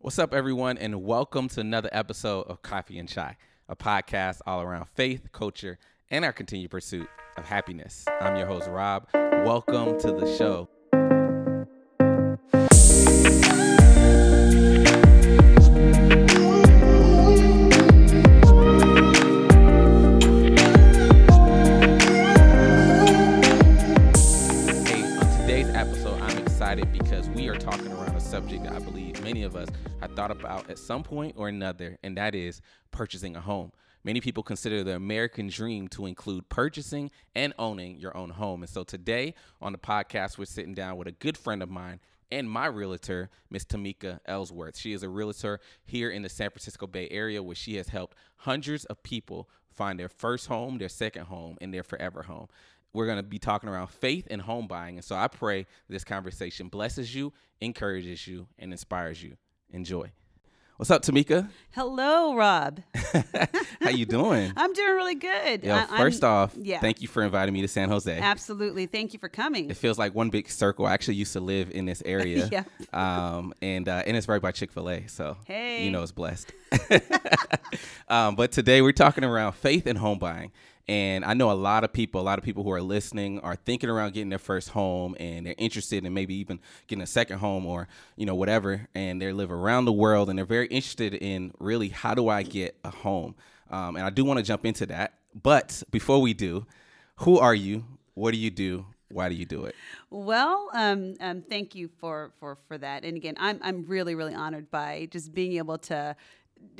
What's up, everyone, and welcome to another episode of Coffee and Chai, a podcast all around faith, culture, and our continued pursuit of happiness. I'm your host, Rob. Welcome to the show. Hey, on today's episode, I'm excited because we are talking around a subject I believe many of us have thought about at some point or another, and that is purchasing a home. Many people consider the American dream to include purchasing and owning your own home. And so today on the podcast, we're sitting down with a good friend of mine and my realtor, Miss Tamika Ellsworth. She is a realtor here in the San Francisco Bay Area where she has helped hundreds of people find their first home, their second home, and their forever home. We're going to be talking around faith and home buying. And so I pray this conversation blesses you, encourages you, and inspires you. Enjoy. What's up, Tamika? Hello, Rob. How you doing? I'm doing really good. Yo, I- I'm- 1st off, yeah. thank you for inviting me to San Jose. Absolutely. Thank you for coming. It feels like one big circle. I actually used to live in this area. Yeah. Um, and uh, and it's right by Chick Fil A, so Hey. you know it's blessed. um, but today we're talking around faith and home buying. And I know a lot of people, a lot of people who are listening are thinking around getting their first home and they're interested in maybe even getting a second home or, you know, whatever. And they live around the world and they're very interested in really how do I get a home? Um, and I do want to jump into that. But before we do, who are you? What do you do? Why do you do it? Well, um, um, thank you for, for, for that. And again, I'm, I'm really, really honored by just being able to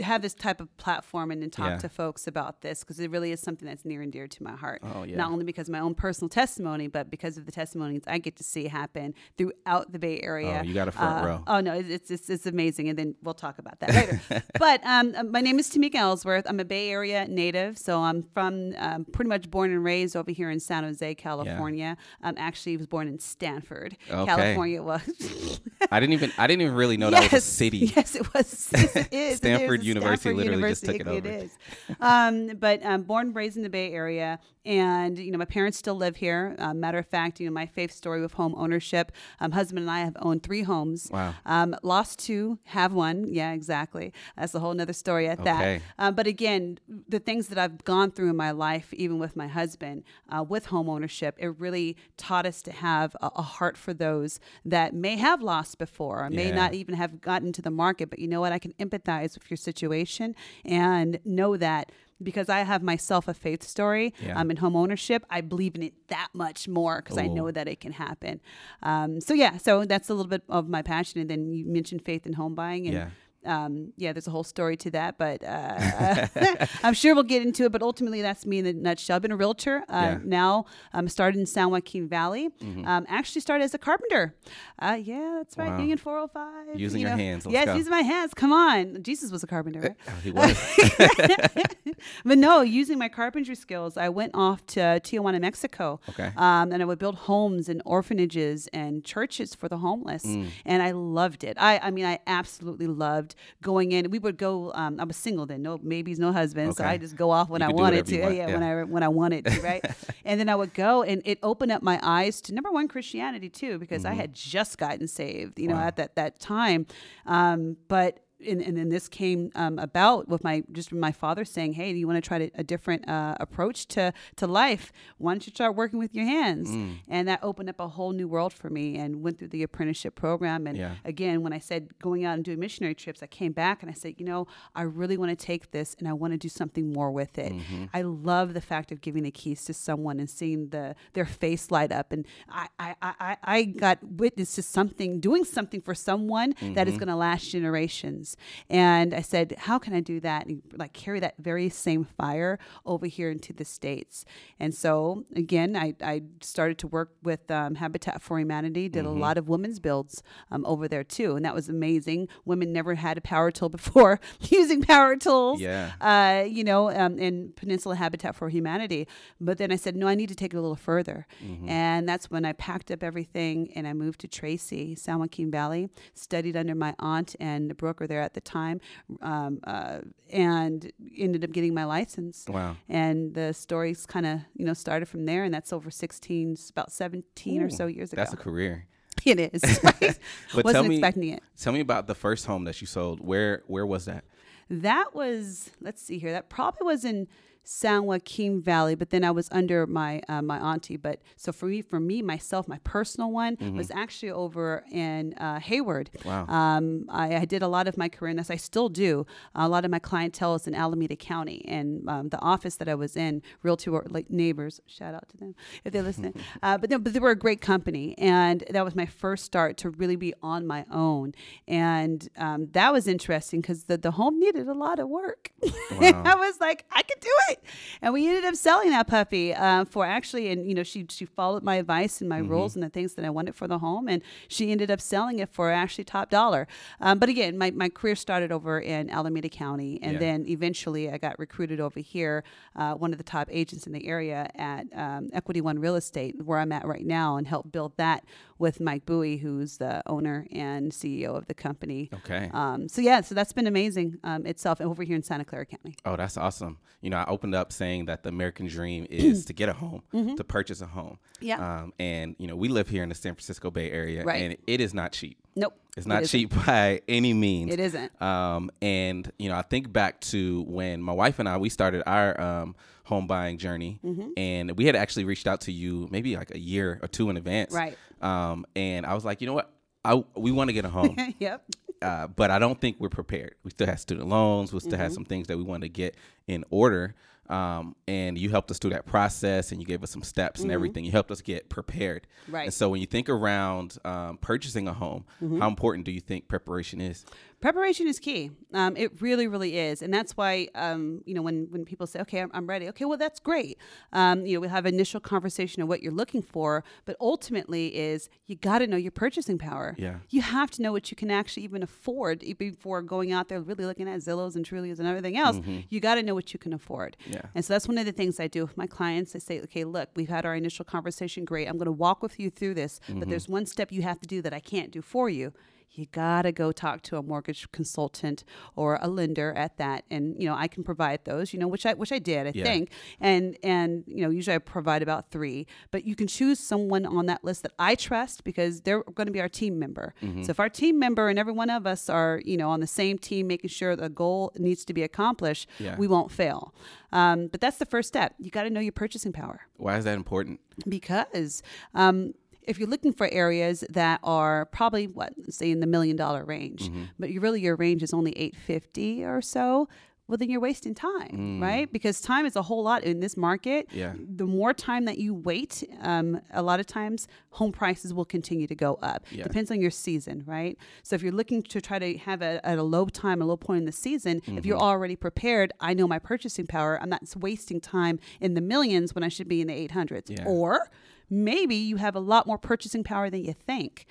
have this type of platform and, then talk Yeah. to folks about this because it really is something that's near and dear to my heart. Oh, yeah. Not only because of my own personal testimony, but because of the testimonies I get to see happen throughout the Bay Area. Oh, you got a front Uh, row. Oh no, it's, it's it's amazing, and then we'll talk about that later. but um, uh, my name is Tamika Ellsworth. I'm a Bay Area native, so I'm from um, pretty much born and raised over here in San Jose, California. Um, actually, was born in Stanford, Okay. California. Was I didn't even I didn't even really know that was a city. Yes, it was. Yes, it is. It Stanford. University Stanford literally just took it University, over. It is. Um, but um, born and raised in the Bay Area, and you know my parents still live here. Um, matter of fact, you know my faith story with home ownership. Um, husband and I have owned three homes. Wow. Um, lost two, have one. Yeah, exactly. That's a whole nother story at Okay. that. Um, but again, the things that I've gone through in my life, even with my husband, uh, with home ownership, it really taught us to have a, a heart for those that may have lost before, or may Yeah. not even have gotten to the market. But you know what? I can empathize with your situation and know that. Because I have myself a faith story Yeah. um, in home ownership, I believe in it that much more because I know that it can happen. Um, so yeah, so that's a little bit of my passion. And then you mentioned faith in home buying, and Yeah. Um, yeah, there's a whole story to that, but uh, I'm sure we'll get into it. But ultimately, that's me in a nutshell. I've been a realtor uh, Yeah. Mm-hmm. now. Um, started in San Joaquin Valley. Um, actually started as a carpenter. Uh, yeah, that's right. Wow. Union 405. Using you your know. hands. Let's yes, go. using my hands. Come on, Jesus was a carpenter, right? Oh, he was. but no, using my carpentry skills, I went off to Tijuana, Mexico. Okay. Um, and I would build homes and orphanages and churches for the homeless. Mm. And I loved it. I, I mean, I absolutely loved going in. We would go, um, I was single then, no babies, no husband. So I just go off when You I wanted to. want, Yeah, yeah. when I when I wanted to, right? and then I would go and it opened up my eyes to number one, Christianity too, because I had just gotten saved, you know, Mm-hmm. Wow. at that, that time. Um, but and, and then this came um, about with my just my father saying, "Hey, do you want to try to, a different uh, approach to to life? Why don't you start working with your hands?" Mm. And that opened up a whole new world for me, and went through the apprenticeship program. And Yeah. again, when I said going out and doing missionary trips, I came back and I said, "You know, I really want to take this, and I want to do something more with it. Mm-hmm. I love the fact of giving the keys to someone and seeing the their face light up, and I I I, I- I got witness to something doing something for someone that is going to last generations. And I said, how can I do that and like carry that very same fire over here into the states? And so again, I, I started to work with um, Habitat for Humanity. Did a lot of women's builds um, over there too, and that was amazing. Women never had a power tool before using power tools. Yeah. Uh, you know, um, in Peninsula Habitat for Humanity. But then I said, no, I need to take it a little further. And that's when I packed up everything and I moved to Tracy, San Joaquin Valley, studied under my aunt and the broker there at the time, um, uh, and ended up getting my license. Wow. And the stories kind of, you know, started from there. And that's over 16, about 17 or so years ago. That's a career. it is. Right? But Wasn't tell me, expecting it. tell me about the first home that you sold. Where where was that? That was let's see here. That probably was in San Joaquin Valley, but then I was under my uh, my auntie. But so for me, for me myself, my personal one was actually over in uh, Hayward. Wow. Um, I, I did a lot of my career, and this I still do. a lot of my clientele is in Alameda County, and um, the office that I was in, Realty like neighbors. Shout out to them if they listen. uh, but no, but they were a great company, and that was my first start to really be on my own, and um, that was interesting because the the home needed a lot of work. I was like, I could do it, and we ended up selling that puppy uh, for actually, and you know, she she followed my advice and my rules and the things that I wanted for the home, and she ended up selling it for actually top dollar. Um, but again, my, my career started over in Alameda County, and Yeah. then eventually I got recruited over here, uh, one of the top agents in the area at um, Equity One Real Estate, where I'm at right now, and helped build that with Mike Bowie, who's the owner and CEO of the company. Okay. Um, so yeah, so that's been amazing um, itself over here in Santa Clara County. Oh, that's awesome. You know, I opened up saying that the American dream is to get a home, to purchase a home. Mm-hmm. Yeah. Um, and, you know, we live here in the San Francisco Bay Area, Right. and it is not cheap. Nope, It's not isn't. cheap by any means. It isn't. Um, and, you know, I think back to when my wife and I, we started our um, home buying journey, Mm-hmm. and we had actually reached out to you maybe like a year or two in advance. Right. Um, and I was like, you know what? I, we want to get a home. yep. uh, but I don't think we're prepared. We still have student loans. We still Mm-hmm. have some things that we want to get in order. Um, and you helped us through that process, and you gave us some steps and everything. You helped us get prepared. Mm-hmm. Right. And so, when you think around um, purchasing a home, Mm-hmm. how important do you think preparation is? Preparation is key. Um, it really, really is, and that's why um, you know when when people say, "Okay, I'm, I'm ready," okay, well that's great. Um, you know, we have initial conversation of what you're looking for, but ultimately is you got to know your purchasing power. Yeah. you have to know what you can actually even afford before going out there really looking at Zillows and Trulias and everything else. You got to know what you can afford. Yeah. And so that's one of the things I do with my clients. I say, okay, look, we've had our initial conversation. Great. I'm going to walk with you through this, but mm-hmm. there's one step you have to do that I can't do for you. You got to go talk to a mortgage consultant or a lender at that. And, you know, I can provide those, you know, which I, which I did, I Yeah. think. And, and, you know, usually I provide about three, but you can choose someone on that list that I trust because they're going to be our team member. So if our team member and every one of us are, you know, on the same team, making sure the goal needs to be accomplished, Yeah. we won't fail. Um, but that's the first step. You got to know your purchasing power Why is that important? because um, if you're looking for areas that are probably what say in the million dollar range, Mm-hmm. but you really your range is only 850 or so. Well, then you're wasting time, right? Because time is a whole lot in this market. Mm. Yeah. The more time that you wait, um, a lot of times home prices will continue to go up. Yeah. Depends on your season, right? So if you're looking to try to have a, at a low time, a low point in the season, if you're Mm-hmm. already prepared, I know my purchasing power. I'm not wasting time in the millions when I should be in the 800s. Yeah. Or maybe you have a lot more purchasing power than you think.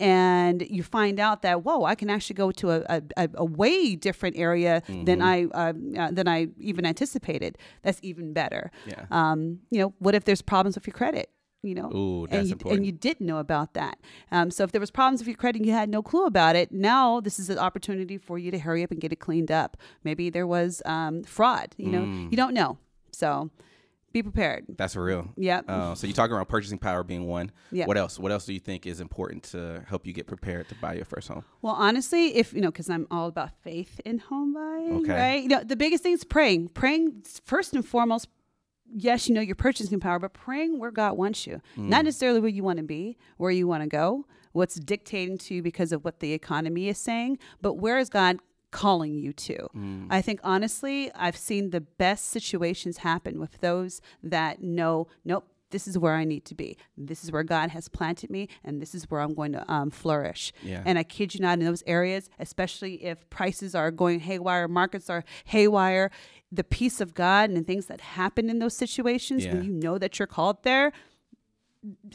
And you find out that whoa, I can actually go to a, a, a- way different area Mm-hmm. than I uh, uh, than I even anticipated. That's even better. Yeah. Um, you know, what if there's problems with your credit? You know, Ooh, and that's you, important. and you didn't know about that. Um, so if there was problems with your credit, and you had no clue about it. Now this is an opportunity for you to hurry up and get it cleaned up. Maybe there was um, fraud. You know, Mm. you don't know. So be prepared. That's for real. Yep. Uh, so you talk around purchasing power being one. Yeah. What else? What else do you think is important to help you get prepared to buy your first home? Well, honestly, if you know, because I'm all about faith in home buying, Okay. right? You know, the biggest thing is praying. Praying first and foremost. Yes, you know your purchasing power, but praying where God wants you, not necessarily where you want to be, where you want to go, what's dictating to you because of what the economy is saying, but where is God calling you to? I think honestly, I've seen the best situations happen with those that know, nope, this is where I need to be. This is where God has planted me, and this is where I'm going to um, flourish. Yeah. And I kid you not, in those areas, especially if prices are going haywire, markets are haywire, the peace of God and the things that happen in those situations Yeah. when you know that you're called there.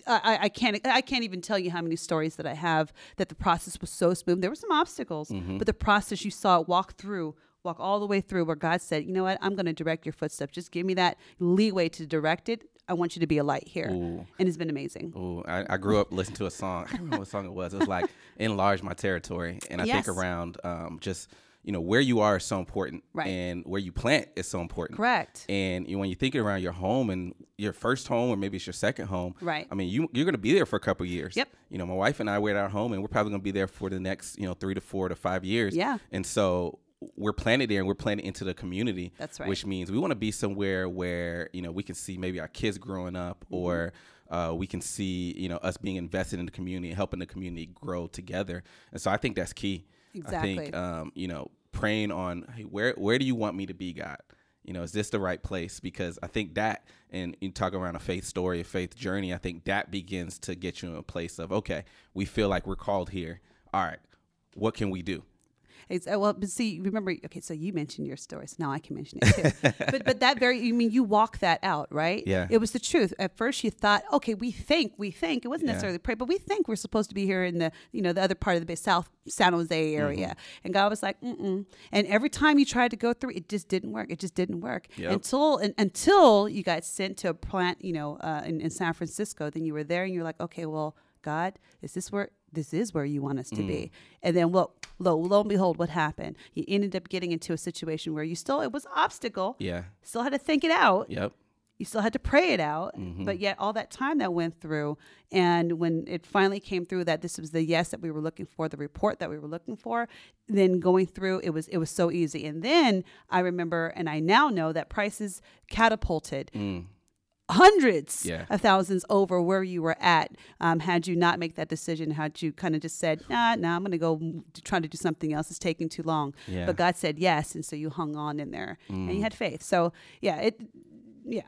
I, I- can't I can't even tell you how many stories that I have that the process was so smooth. There were some obstacles, Mm-hmm. but the process you saw it walk through, walk all the way through where God said, you know what, I'm going to direct your footsteps. Just give me that leeway to direct it. I want you to be a light here, Ooh. and it's been amazing. Ooh, I, I grew up listening to a song. I don't remember what song it was. It was like "Enlarge My Territory," and I Yes. think around um, just you know where you are is so important, Right. and where you plant is so important. Correct. And you know, when you're thinking around your home and your first home, or maybe it's your second home, Right. I mean, you you're going to be there for a couple years. Yep. You know, my wife and I we're at our home, and we're probably going to be there for the next you know three to four to five years. Yeah. And so we're planted there, and we're planted into the community. That's right. Which means we want to be somewhere where you know we can see maybe our kids growing up, Mm-hmm. or uh, we can see you know us being invested in the community, helping the community grow together. And so I think that's key. I think um, you know praying on hey, where where do you want me to be, God? You know, is this the right place? Because I think that, and you talk around a faith story, a faith journey. I think that begins to get you in a place of okay, we feel like we're called here. All right, what can we do? It's, uh, well, but see, remember, okay, so you mentioned your story, so now I can mention it too. but but that very, you mean you walk that out, right? Yeah. It was the truth. At first, you thought, okay, we think, we think it wasn't Yeah. necessarily pray, but we think we're supposed to be here in the, you know, the other part of the Bay, South San Jose area, Mm-hmm. and God was like, mm mm. And every time you tried to go through, it just didn't work. It just didn't work Yep. until and, until you got sent to a plant, you know, uh, in, in San Francisco. Then you were there, and you're like, okay, well, God, is this where this is where you want us to be? And then, well, lo, lo and behold, what happened? You ended up getting into a situation where you still it was obstacle. Yeah. Still had to think it out. Yep. You still had to pray it out. Mm-hmm. But yet, all that time that went through, and when it finally came through that this was the yes that we were looking for, the report that we were looking for, then going through it was it was so easy. And then I remember, and I now know that prices catapulted hundreds Mm. Yeah. of thousands over where you were at um, had you not make that decision had you kind of just said nah nah i'm going to go m- to do something else it's taking too long Yeah. but god said yes and so you hung on in there and Mm. you had faith so yeah it yeah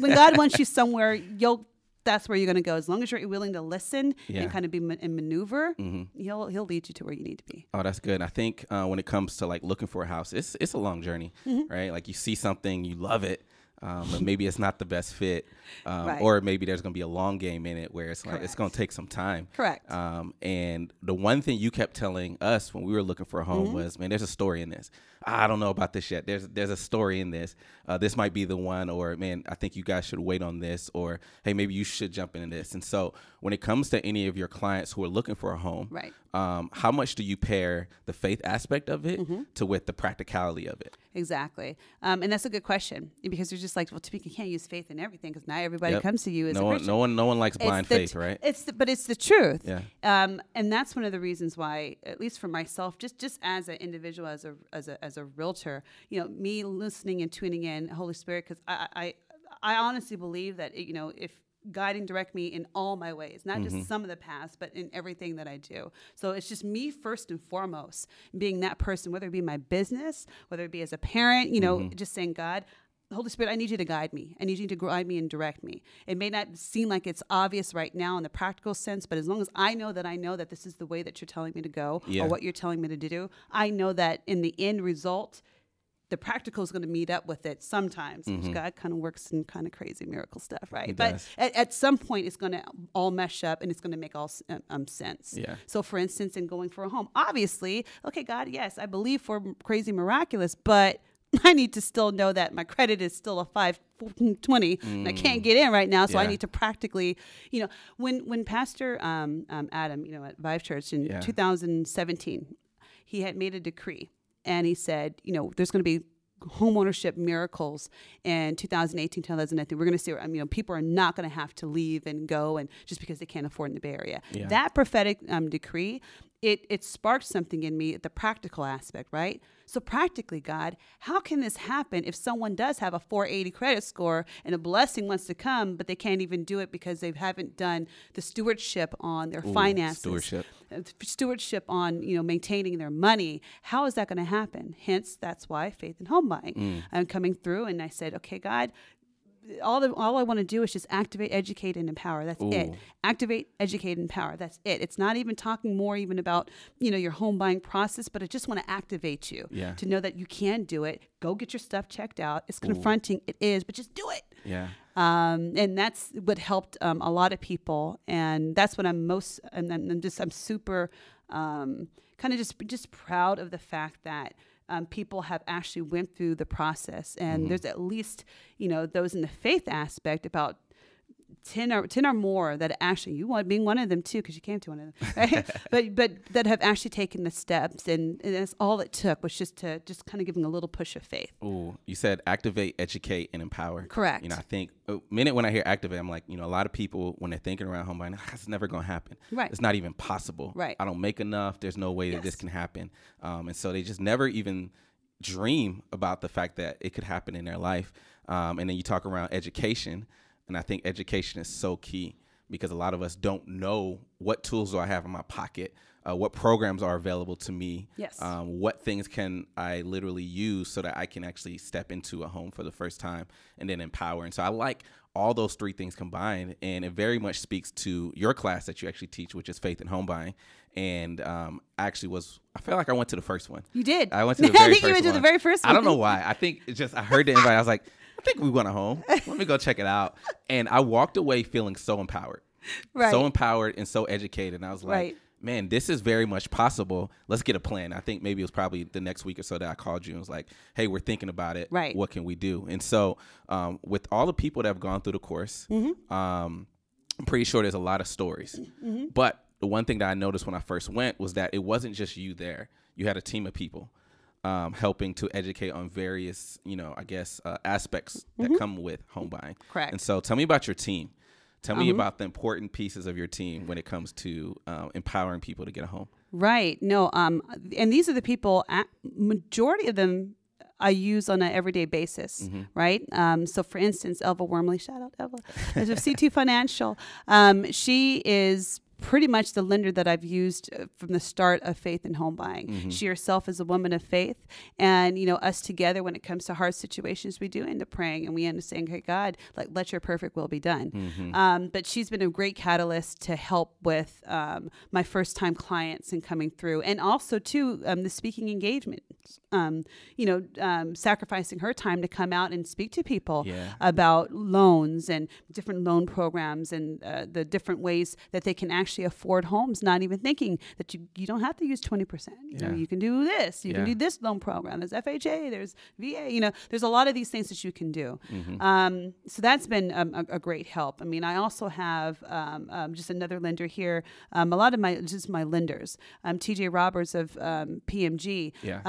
when god wants you somewhere you'll that's where you're going to go as long as you're willing to listen Yeah. and kind of be ma- and maneuver he'll he'll lead you to where you need to be Oh, that's good. I think uh, when it comes to like looking for a house, it's it's a long journey, Mm-hmm. right? Like you see something, you love it, um, but maybe it's not the best fit, um, Right. or maybe there's gonna be a long game in it where it's like it's gonna take some time. Correct. Um, and the one thing you kept telling us when we were looking for a home Mm-hmm. was, man, there's a story in this. I don't know about this yet. There's there's a story in this. Uh, this might be the one, or man, I think you guys should wait on this, or hey, maybe you should jump into this. And so when it comes to any of your clients who are looking for a home, Right. um, how much do you pair the faith aspect of it Mm-hmm. to with the practicality of it? Exactly. Um, and that's a good question because you're just like, well, Tamika, you can't use faith in everything because not everybody Yep. comes to you as no a one, Christian. no one, no one likes blind faith, t- right? It's the, but it's the truth. Yeah. Um, and that's one of the reasons why, at least for myself, just just as an individual, as a as a as a realtor, you know, me listening and tuning in Holy Spirit, because I, I I honestly believe that you know if guide and direct me in all my ways, not Mm-hmm. just some of the past, but in everything that I do. So it's just me first and foremost, being that person, whether it be my business, whether it be as a parent, you know, Mm-hmm. just saying, God, Holy Spirit, I need you to guide me. I need you to guide me and direct me. It may not seem like it's obvious right now in the practical sense, but as long as I know that I know that this is the way that you're telling me to go Yeah. or what you're telling me to do, I know that in the end result, the practical is going to meet up with it sometimes. which God kind of works in kind of crazy miracle stuff, right? Mm-hmm. He but at, at some point, it's going to all mesh up and it's going to make all um, um, sense. Yeah. So, for instance, in going for a home, obviously, okay, God, yes, I believe for crazy miraculous, but I need to still know that my credit is still a 520 and I can't get in right now. So I need to practically, you know, when, when Pastor um, um, Adam, you know, at Vive Church in Yeah. 2017, he had made a decree and he said, you know, there's going to be home ownership miracles in 2018 2019 we're going to see I mean, you know people are not going to have to leave and go and just because they can't afford in the bay area Yeah. that prophetic um, decree it it sparked something in me the practical aspect right? So practically god how can this happen if someone does have a 480 credit score and a blessing wants to come but they can't even do it because they haven't done the stewardship on their finances? stewardship. uh, stewardship on you know maintaining their money. How is that going to happen? Hence that's why faith and home buying i'm coming through. And i said okay god all the all I want to do is just activate, educate, and empower. That's it. Activate, educate, and empower. That's it. It's not even talking more even about you know your home buying process, but I just want to activate you Yeah. to know that you can do it. Go get your stuff checked out. It's confronting, it is, but just do it. Yeah. Um, and that's what helped um, a lot of people, and that's what I'm most. And I'm, I'm just I'm super um, kind of just just proud of the fact that um, people have actually went through the process, and there's at least you know those in the faith aspect about 10 or 10 or more that actually you want being one of them too because you came to one of them right but but that have actually taken the steps and, and that's all it took was just to just kind of giving a little push of faith Ooh, you said activate, educate, and empower. Correct. You know, I think a minute when I hear activate, I'm like, you know, a lot of people when they're thinking around home buying, that's never going to happen. Right. It's not even possible. Right. I don't make enough. There's no way that this can happen. Um, and so they just never even dream about the fact that it could happen in their life. Um, and then you talk around education, and I think education is so key because a lot of us don't know what tools do I have in my pocket, uh, what programs are available to me, Yes. um, what things can I literally use so that I can actually step into a home for the first time and then empower. And so I like all those three things combined, and it very much speaks to your class that you actually teach, which is faith and home buying. And um, actually was I feel like I went to the first one. you did I went to the very I think first you went to the very first I don't know why. I think it's just I heard the invite. I was like, think we want a home. Let me go check it out. And I walked away feeling so empowered, right so empowered and so educated. And I was like, Right. man, this is very much possible. Let's get a plan. I think maybe it was probably the next week or so that I called you and was like, hey, we're thinking about it. Right. What can we do? And so, um, with all the people that have gone through the course, Mm-hmm. um, I'm pretty sure there's a lot of stories. But the one thing that I noticed when I first went was that it wasn't just you there. You had a team of people um, helping to educate on various, you know, I guess uh, aspects that come with home buying. Mm-hmm. Correct. And so, tell me about your team. Tell me Um, about the important pieces of your team when it comes to um, empowering people to get a home. Right. No. Um. And these are the people. Majority of them I use on an everyday basis. Mm-hmm. Right. Um. So, for instance, Elva Wormley. Shout out Elva. As of C2 Financial. Um. She is pretty much the lender that I've used uh, from the start of faith in home buying. Mm-hmm. She herself is a woman of faith, and you know us together when it comes to hard situations, we do end up praying and we end up saying, "Okay, God, like let Your perfect will be done." Mm-hmm. Um, but she's been a great catalyst to help with um, my first time clients and coming through, and also too um, the speaking engagement. Um, you know, um, sacrificing her time to come out and speak to people Yeah. about loans and different loan programs and uh, the different ways that they can actually afford homes. Not even thinking that you you don't have to use twenty percent. You know, you can do this. You Yeah. can do this loan program. There's FHA. There's VA. You know, there's a lot of these things that you can do. Mm-hmm. Um, so that's been um, a, a great help. I mean, I also have um, um, just another lender here. Um, a lot of my just my lenders. Um, TJ Roberts of um, PMG. Yeah.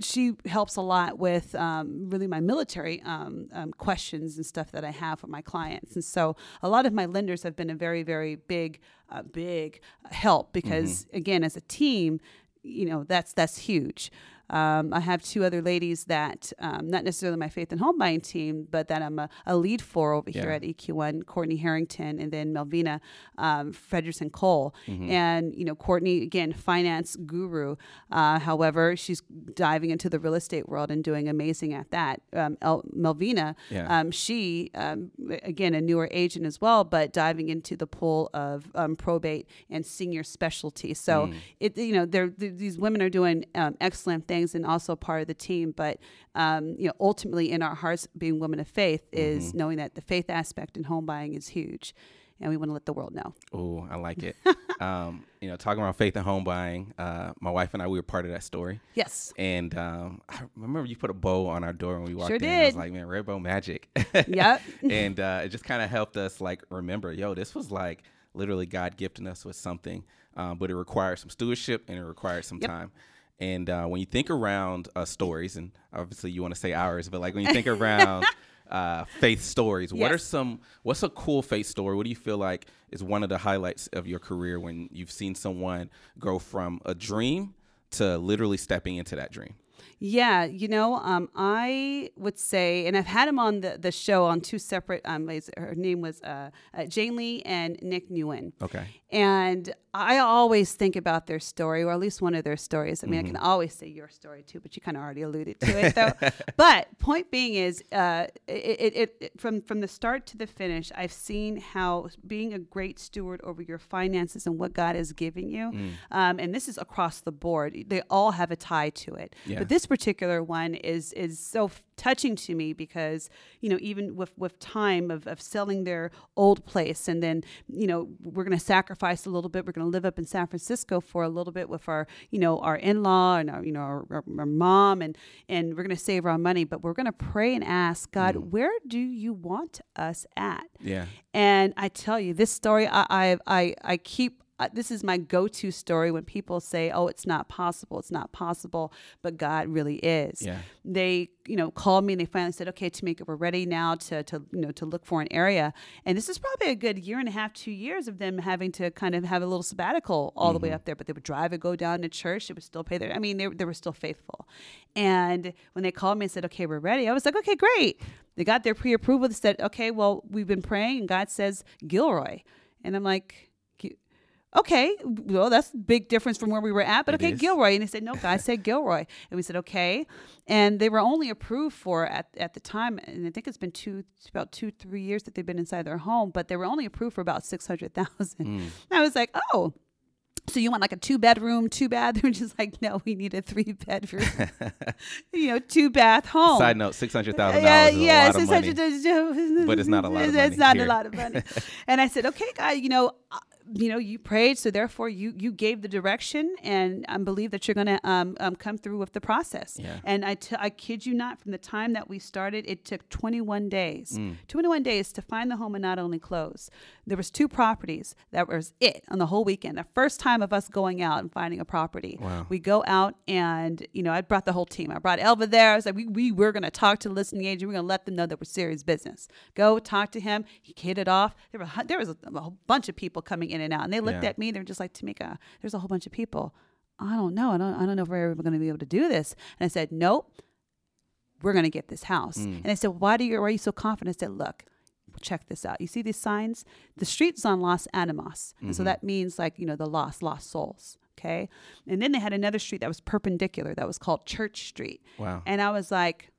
She helps a lot with um, really my military um, um, questions and stuff that I have for my clients. And so a lot of my lenders have been a very, very big, uh, big help because again, as a team, you know, that's that's huge. Um, I have two other ladies that, um, not necessarily my faith and home buying team, but that I'm a, a lead for over here at EQ1, Courtney Harrington, and then Melvina um, Frederickson Cole. And, you know, Courtney, again, finance guru. Uh, however, she's diving into the real estate world and doing amazing at that. Um, El- Melvina, Yeah. um, she, um, again, a newer agent as well, but diving into the pool of um, probate and senior specialty. So, it, you know, they're, th- these women are doing um, excellent things and also part of the team. But, um, you know, ultimately in our hearts, being women of faith is knowing that the faith aspect in home buying is huge. And we want to let the world know. Oh, I like it. um, you know, talking about faith and home buying, uh, my wife and I, we were part of that story. Yes. And um, I remember you put a bow on our door when we walked Sure in. I was did. like, man, red bow magic. Yep. and uh, it just kind of helped us like remember, yo, this was like literally God gifting us with something, um, but it required some stewardship and it required some Yep. time. And uh, when you think around uh, stories, and obviously you want to say ours, but like when you think around uh, faith stories, what are some? What's a cool faith story? What do you feel like is one of the highlights of your career when you've seen someone go from a dream to literally stepping into that dream? Yeah, you know, um, I would say, and I've had him on the, the show on two separate. Um, her name was uh, uh, Jane Lee and Nick Nguyen. Okay. And I always think about their story, or at least one of their stories. I mean, Mm-hmm. I can always say your story too, but you kind of already alluded to it, though. but point being is, uh, it, it, it from from the start to the finish, I've seen how being a great steward over your finances and what God has given you, Mm. um, and this is across the board. They all have a tie to it. Yeah. But this this particular one is is so touching to me because you know even with with time of, of selling their old place and then you know we're going to sacrifice a little bit. We're going to live up in san francisco for a little bit with our you know our in-law and our you know our, our, our mom and and we're going to save our money but we're going to pray and ask god mm. where do you want us at? Yeah. And i tell you this story i i i, I keep uh, this is my go-to story when people say, "Oh, it's not possible. It's not possible," but God really is. Yeah. They, you know, called me and they finally said, "Okay, Tamika, we're ready now to, to, you know, to look for an area." And this is probably a good year and a half, two years of them having to kind of have a little sabbatical all mm-hmm. the way mm-hmm. up there. But they would drive and go down to church. They would still pay their. I mean, they they were still faithful. And when they called me and said, "Okay, we're ready," I was like, "Okay, great." They got their pre-approval. They said, "Okay, well, we've been praying, and God says Gilroy," and I'm like okay, well, that's a big difference from where we were at, but it okay, is. Gilroy. And he said, no, guys said Gilroy. And we said, okay. And they were only approved for at, at the time, and I think it's been two, it's about two, three years that they've been inside their home, but they were only approved for about 600,000. Mm. I was like, oh, so you want like a two bedroom, two bathroom? Just like no, we need a three bedroom, you know, two bath home. Side note: six hundred thousand dollars is yeah, lot of money, but it's not a lot of money. It's not here. a lot of money. and I said, okay, guy, you know, you know you prayed so therefore you you gave the direction and i believe that you're going to um, um, come through with the process. Yeah. and I, t- I kid you not from the time that we started it took 21 days. Mm. 21 days to find the home and not only close. There was two properties. That was it on the whole weekend. The first time of us going out and finding a property. Wow. we go out and you know i brought the whole team. I brought elva there. I was like we, we were going to talk to the listing agent. We're going to let them know that we're serious business. Go talk to him. He hit it off. There, were, there was a, a bunch of people coming in in and out. And they looked yeah. at me. They're just like, Tamika, there's a whole bunch of people. I don't know. I don't. I don't know if we're ever going to be able to do this. And I said, Nope. We're going to get this house. Mm. And I said, Why do you? Why are you so confident? I said, Look, check this out. You see these signs? The street's on Los Animas, mm-hmm. so that means like you know the lost, lost souls. Okay. And then they had another street that was perpendicular that was called Church Street. Wow. And I was like,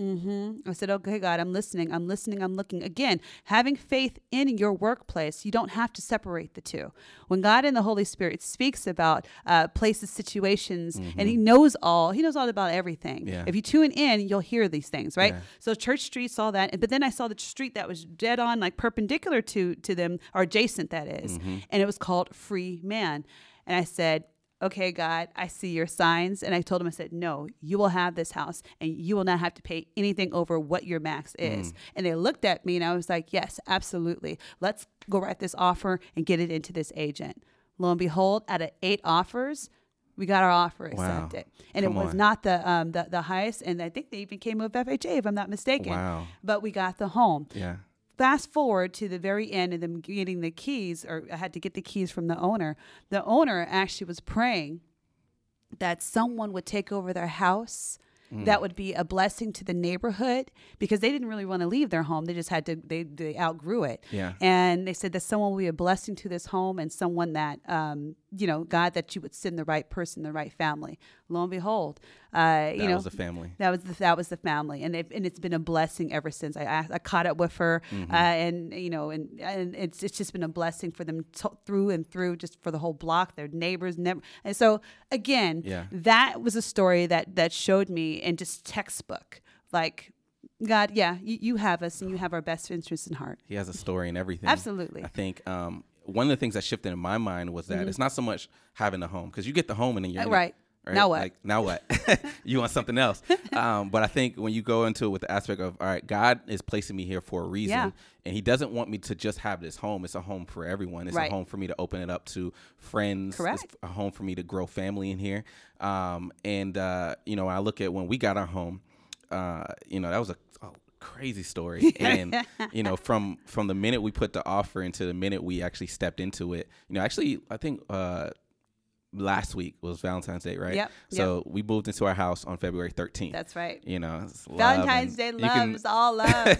Mm-hmm. I said, okay, God, I'm listening. I'm listening. I'm looking. Again, having faith in your workplace, you don't have to separate the two. When God and the Holy Spirit speaks about uh, places, situations, mm-hmm. and He knows all, He knows all about everything. Yeah. If you tune in, you'll hear these things, right? Yeah. So Church Street saw that, but then I saw the street that was dead on, like perpendicular to to them, or adjacent, that is. Mm-hmm. and it was called Free Man. And I said, okay, God, I see your signs. And I told him, I said, no, you will have this house and you will not have to pay anything over what your max is. Mm. And they looked at me and I was like, yes, absolutely. Let's go write this offer and get it into this agent. Lo and behold, out of eight offers, we got our offer accepted, wow. and Come it was on. not the, um, the the highest. And I think they even came with FHA, if I'm not mistaken. Wow! But we got the home. Yeah fast forward to the very end and them getting the keys, or I had to get the keys from the owner. The owner actually was praying that someone would take over their house Mm. That would be a blessing to the neighborhood because they didn't really want to leave their home. They just had to, they, they outgrew it. Yeah. And they said that someone will be a blessing to this home and someone that, um, you know, God, that you would send the right person, the right family. Lo and behold, uh, you know, that was the family. That was the, that was the family, and and it's been a blessing ever since. I I, I caught up with her, mm-hmm. uh, and you know, and and it's it's just been a blessing for them to, through and through, just for the whole block, their neighbors, never. And so again, yeah. that was a story that that showed me, and just textbook, like God, yeah, you, you have us and you have our best interests in heart. He has a story and everything. Absolutely. I think um, one of the things that shifted in my mind was that mm-hmm. it's not so much having a home because you get the home and then you're right. Right? Now what? Like now what? you want something else? Um, but I think when you go into it with the aspect of all right, God is placing me here for a reason, yeah. and He doesn't want me to just have this home. It's a home for everyone. It's right. a home for me to open it up to friends. Correct. It's a home for me to grow family in here. Um, and uh, you know, I look at when we got our home. Uh, you know, that was a, a crazy story and you know from from the minute we put the offer into the minute we actually stepped into it you know actually i think uh last week was Valentine's Day, right? Yep. So yep. we moved into our house on February 13th. That's right. You know, Valentine's Day love can, is all love.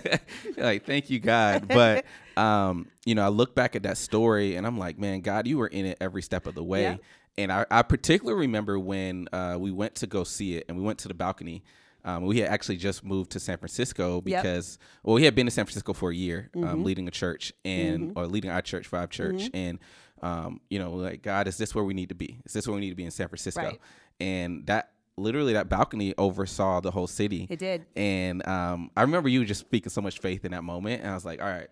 like, thank you, God. But, um, you know, I look back at that story and I'm like, man, God, you were in it every step of the way. Yeah. And I, I particularly remember when uh, we went to go see it and we went to the balcony. Um, we had actually just moved to San Francisco because, yep. well, we had been to San Francisco for a year, um, mm-hmm. um, leading a church and mm-hmm. or leading our church, Vive Church, mm-hmm. and um, you know, like God, is this where we need to be? Is this where we need to be in San Francisco? Right. And that literally that balcony oversaw the whole city. It did. And um, I remember you just speaking so much faith in that moment, and I was like, all right.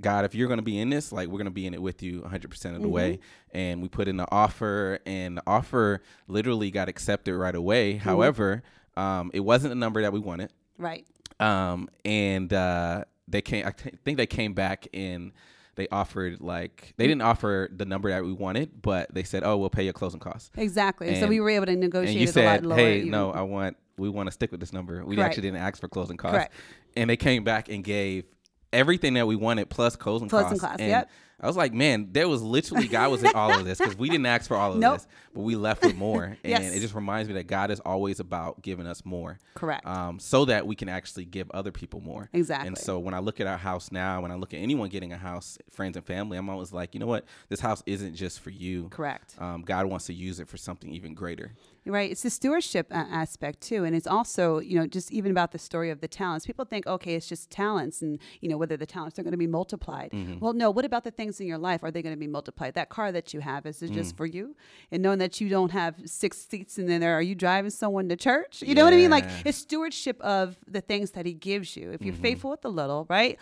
God, if you're going to be in this, like we're going to be in it with you 100% of the Mm-hmm. way. And we put in the offer, and the offer literally got accepted right away. Mm-hmm. However, um, it wasn't the number that we wanted. Right. Um, and uh, they came. I t- think they came back and they offered like they mm. didn't offer the number that we wanted, but they said, "Oh, we'll pay your closing costs." Exactly. so we were able to And negotiate you it a lot said, lower. "Hey, even. no, I want we want to stick with this number. We Correct. actually didn't ask for closing costs." Correct. And they came back and gave everything that we wanted plus closing Closing costs. costs, And yep. I was like, man, there was literally God was in all of this because we didn't ask for all of Nope. this, but we left with more. And Yes. it just reminds me that God is always about giving us more Correct. um, so that we can actually give other people more. Exactly. And so when I look at our house now, when I look at anyone getting a house, friends and family, I'm always like, you know what? This house isn't just for you. Correct. Um, God wants to use it for something even greater. Right. It's the stewardship uh, aspect too. And it's also, you know, just even about the story of the talents. People think, okay, it's just talents and, you know, whether the talents are going to be multiplied. Mm-hmm. Well, no, what about the things in your life? Are they going to be multiplied? That car that you have, is it Mm. just for you? And knowing that you don't have six seats in there, are you driving someone to church? You know what I mean? Like it's stewardship of the things that he gives you. If Mm-hmm. you're faithful with the little, right?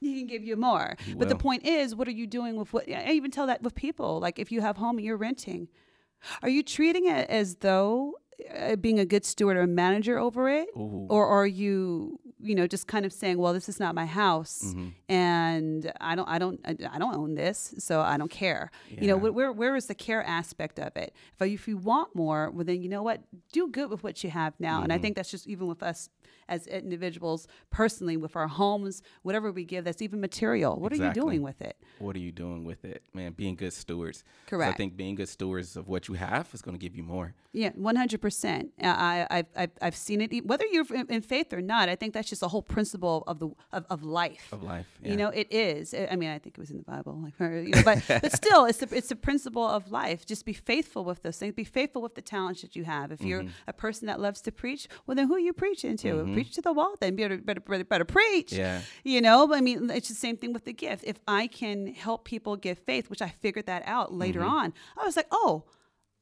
he can give you more. He But the point is, what are you doing with what? I even tell that with people. Like if you have home and you're renting, are you treating it as though uh, being a good steward or a manager over it, Ooh. or are you, you know, just kind of saying, well, this is not my house, Mm-hmm. and I don't, I don't, I, I don't own this, so I don't care. You know, where where is the care aspect of it? If if you want more, well, then you know what, do good with what you have now. Mm-hmm. And I think that's just even with us as individuals, personally, with our homes, whatever we give, that's even material. What are you doing with it? What are you doing with it, man? Being good stewards Correct. I think being good stewards of what you have is going to give you more. Yeah, one hundred percent. I I've, I've seen it. Whether you're in, in faith or not, I think that's just a whole principle of the of, of life. Of life, You know, it is. I mean, I think it was in the Bible, like, you know, but but still, it's a, it's a principle of life. Just be faithful with those things. Be faithful with the talents that you have. If you're Mm-hmm. a person that loves to preach, well, then who are you preaching to? Preach to the wall. Then better better better, better preach. Yeah. You know, but I mean, it's the same thing with the gift. If I can help people give faith, which I figured that out later Mm-hmm. on, I was like, oh,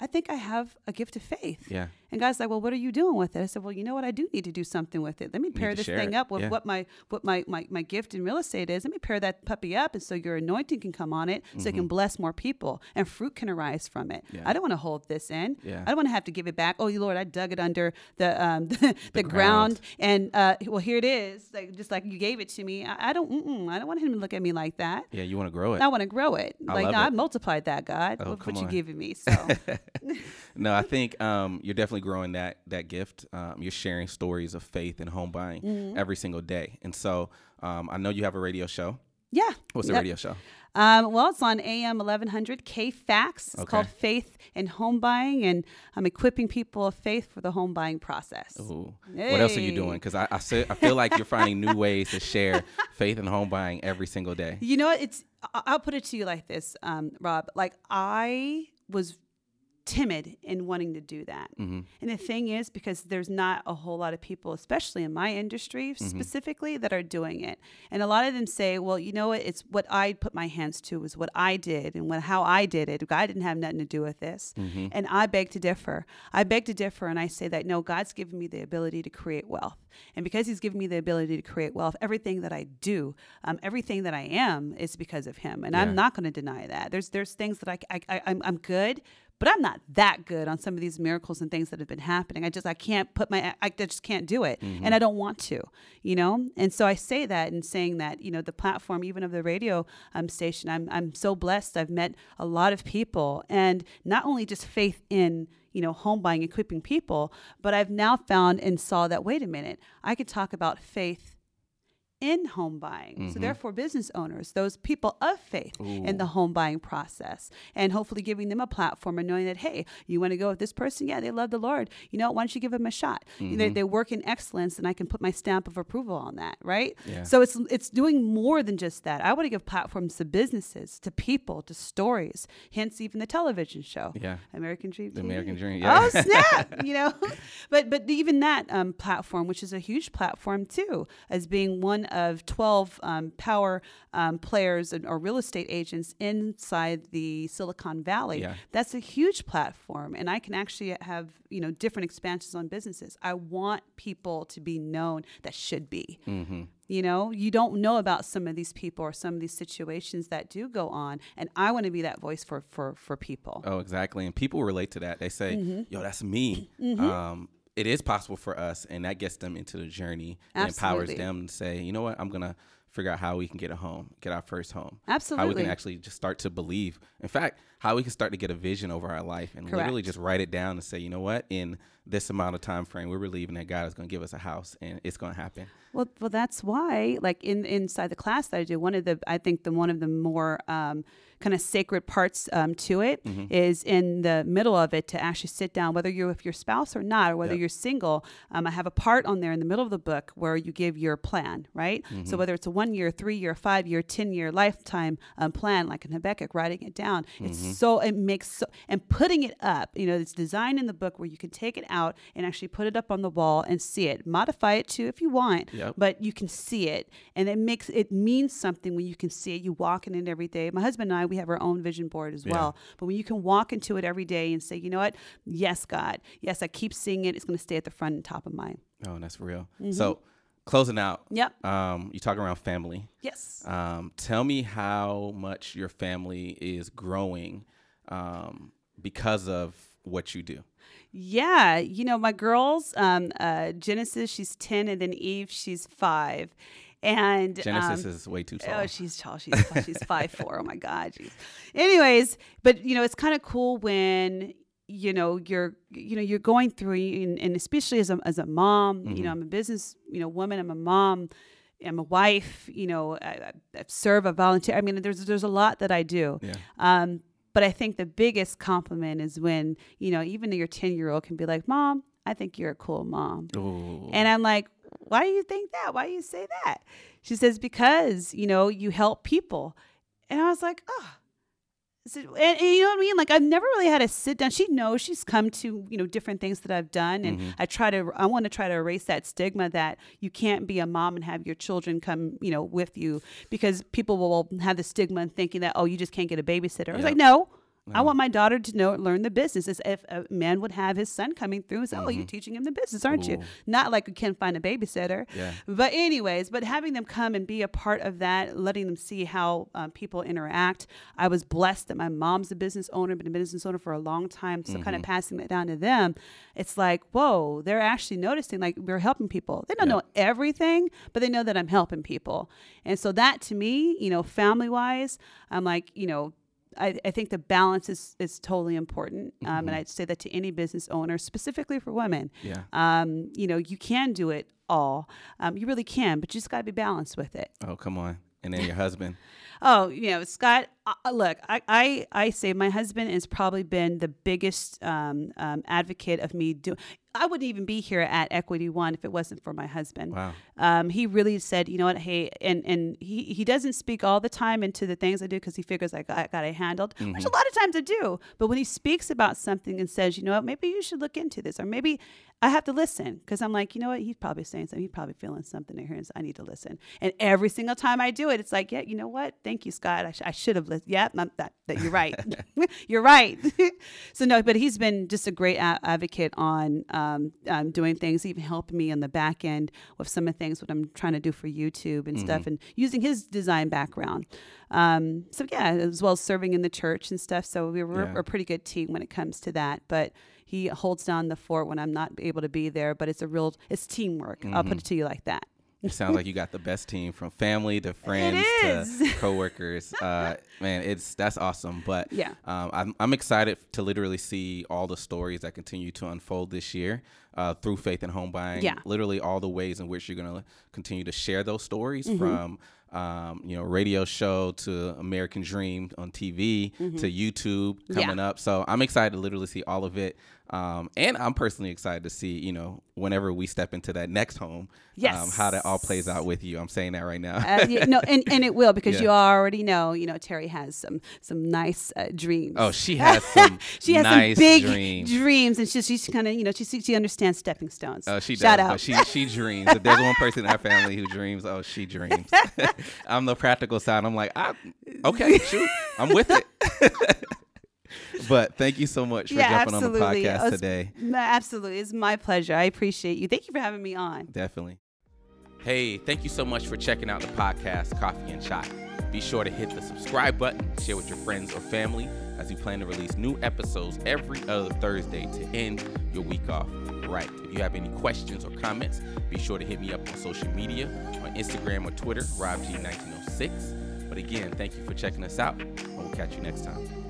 I think I have a gift of faith. Yeah. And God's like, well, what are you doing with it? I said, well, you know what? I do need to do something with it. Let me pair this thing it. up with Yeah. what my what my, my my gift in real estate is. Let me pair that puppy up, and so your anointing can come on it, so it can bless more people, and fruit can arise from it. Mm-hmm. Yeah. I don't want to hold this in. Yeah. I don't want to have to give it back. Oh, Lord, I dug it under the um the, the, ground. ground, and uh, well, here it is, like just like you gave it to me. I, I don't. I don't want him to look at me like that. Yeah, you want to grow it. I want to grow it. I like, no, I multiplied that, God, Oh, with what you giving me. So, no, I think um, you're definitely growing that that gift. Um, you're sharing stories of faith and home buying Mm-hmm. every single day, and so um, I know you have a radio show. yeah. What's the Yep. radio show? Um, well, it's on AM 1100 KFAX. It's Okay. called Faith in Home Buying, and I'm equipping people of faith for the home buying process. Ooh. What else are you doing? Because I I, say, I feel like you're finding new ways to share faith and home buying every single day. You know what? It's I'll put it to you like this, um, Rob. Like I was timid in wanting to do that. Mm-hmm. And the thing is, because there's not a whole lot of people, especially in my industry Mm-hmm. specifically, that are doing it. And a lot of them say, well, you know what? It's what I put my hands to was what I did and what, how I did it. I didn't have nothing to do with this. Mm-hmm. And I beg to differ. I beg to differ. And I say that, no, God's given me the ability to create wealth. And because He's given me the ability to create wealth, everything that I do, um, everything that I am is because of Him. And Yeah. I'm not going to deny that. There's, there's things that I, I, I, I'm, I'm good but I'm not that good on some of these miracles and things that have been happening. I just I can't put my I just can't do it, and I don't want to, you know. And so I say that and saying that you know the platform even of the radio um, station. I'm I'm so blessed. I've met a lot of people, and not only just faith in you know home buying, equipping people, but I've now found and saw that wait a minute, I could talk about faith in home buying. So therefore business owners, those people of faith in the home buying process and hopefully giving them a platform and knowing that, hey, you want to go with this person? Yeah, they love the Lord. You know, why don't you give them a shot? They, they work in excellence and I can put my stamp of approval on that, right? Yeah. So it's it's doing more than just that. I want to give platforms to businesses, to people, to stories, hence even the television show. Yeah. American Dream. The. American Dream, yeah. Oh snap! you know, but but even that um, platform, which is a huge platform too, as being one of 12 um, power um, players and, or real estate agents inside the Silicon Valley. Yeah. That's a huge platform, and I can actually have you know different expansions on businesses. I want people to be known that should be. Mm-hmm. You know, you don't know about some of these people or some of these situations that do go on, and I want to be that voice for for for people. Oh, exactly. And people relate to that. They say, Mm-hmm. "Yo, that's me." Um, it is possible for us, and that gets them into the journey. and empowers them to say, "You know what? I'm gonna figure out how we can get a home, get our first home. Absolutely. How we can actually just start to believe. In fact, how we can start to get a vision over our life and literally just write it down and say, you know what? In this amount of time frame, we're believing that God is going to give us a house, and it's going to happen. Well, well, that's why, like in inside the class that I do, one of the I think the one of the more um, kind of sacred parts um, to it is in the middle of it to actually sit down, whether you're with your spouse or not, or whether Yep. you're single. Um, I have a part on there in the middle of the book where you give your plan, right? So whether it's a one year, three year, five year, ten year, lifetime um, plan, like in Habakkuk, writing it down, it's Mm-hmm. so it makes so and putting it up. You know, it's designed in the book where you can take it out and actually put it up on the wall and see it. Modify it too if you want, Yep. but you can see it, and it makes it means something when you can see it. You walk in it every day. My husband and I, we have our own vision board as Yeah. well. But when you can walk into it every day and say, you know what, yes, God, yes, I keep seeing it. It's going to stay at the front and top of mine. Oh, and that's real. Mm-hmm. So, closing out, Yep. um, you talk around family. Yes. Um, tell me how much your family is growing um, because of what you do. Yeah, you know, my girls, um, uh, Genesis, she's 10, and then Eve, she's five. And Genesis um, is way too tall. Oh, she's tall. She's she's five four. Oh my god. She's, anyways, but you know, it's kind of cool when you know you're you know you're going through and, and especially as a as a mom. You know, I'm a business you know woman. I'm a mom. I'm a wife. You know, I, I I serve. a volunteer. I mean, there's there's a lot that I do. yeah. Um, but I think the biggest compliment is when you know even your ten year old can be like, "Mom, I think you're a cool mom." Ooh. And I'm like, why do you think that? Why do you say that? She says, because, you know, you help people. And I was like, oh. And, and you know what I mean? Like I've never really had a sit down. She knows she's come to, you know, different things that I've done. And mm-hmm. I try to, I want to try to erase that stigma that you can't be a mom and have your children come, you know, with you because people will have the stigma and thinking that, oh, you just can't get a babysitter. I was like, no, I want mm-hmm. my daughter to know, learn the business. As if a man would have his son coming through and say, "Oh, you're mm-hmm. teaching him the business, aren't you?" Not like we can't find a babysitter. Yeah. But anyways, but having them come and be a part of that, letting them see how um, people interact. I was blessed that my mom's a business owner, been a business owner for a long time. So kind of mm-hmm. passing that down to them, it's like, whoa, they're actually noticing like we're helping people. They don't Yeah. know everything, but they know that I'm helping people. And so that to me, you know, family wise, I'm like, you know, I, I think the balance is, is totally important. Um, and I'd say that to any business owner, specifically for women. Yeah. Um, you know, you can do it all. Um, you really can, but you just got to be balanced with it. Oh, come on. And then your husband. Oh, you know, Scott. Look, I, I, I say my husband has probably been the biggest um, um, advocate of me doing. I wouldn't even be here at Equity One if it wasn't for my husband. Wow. Um, he really said, you know what, hey, and and he, he doesn't speak all the time into the things I do because he figures I got, I got it handled, which a lot of times I do. But when he speaks about something and says, you know what, maybe you should look into this, or maybe I have to listen because I'm like, you know what, he's probably saying something, he's probably feeling something in here, and so I need to listen. And every single time I do it, it's like, yeah, you know what, thank you, Scott, I, sh- I should have listened. Yeah, that, that you're right, you're right. so no, but he's been just a great a- advocate on um, um, doing things, even helping me on the back end with some of the things what I'm trying to do for YouTube and stuff, and using his design background. Um, so yeah, as well as serving in the church and stuff. So we we're, Yeah. we're a pretty good team when it comes to that. But he holds down the fort when I'm not able to be there. But it's a real it's teamwork. I'll put it to you like that. It sounds like you got the best team from family to friends to coworkers. Uh, man, it's that's awesome. But Yeah. um, I'm I'm excited to literally see all the stories that continue to unfold this year uh, through faith and home buying. Yeah. literally all the ways in which you're gonna continue to share those stories Mm-hmm. from. Um, you know, radio show to American Dream on TV Mm-hmm. to YouTube coming up. So I'm excited to literally see all of it. Um, and I'm personally excited to see, you know, whenever we step into that next home, um, how that all plays out with you. I'm saying that right now. Uh, yeah, no, and, and it will because Yeah. you already know. You know, Terry has some some nice uh, dreams. oh, she has some she has nice some big dreams. dreams, and she's she's kind of you know she she understands stepping stones. Oh, she does. Shout but out. She she dreams. If there's one person in our family who dreams, oh, she dreams. I'm the practical side. I'm like, I, okay, shoot, I'm with it. but thank you so much for yeah, jumping absolutely. on the podcast It's- today. absolutely, it's my pleasure. I appreciate you. Thank you for having me on. Definitely. Hey, thank you so much for checking out the podcast, Coffee and Chai. Be sure to hit the subscribe button, share with your friends or family as we plan to release new episodes every other Thursday to end your week off right. If you have any questions or comments, be sure to hit me up on social media on Instagram or Twitter, RobG1906. But again, thank you for checking us out, and we'll catch you next time.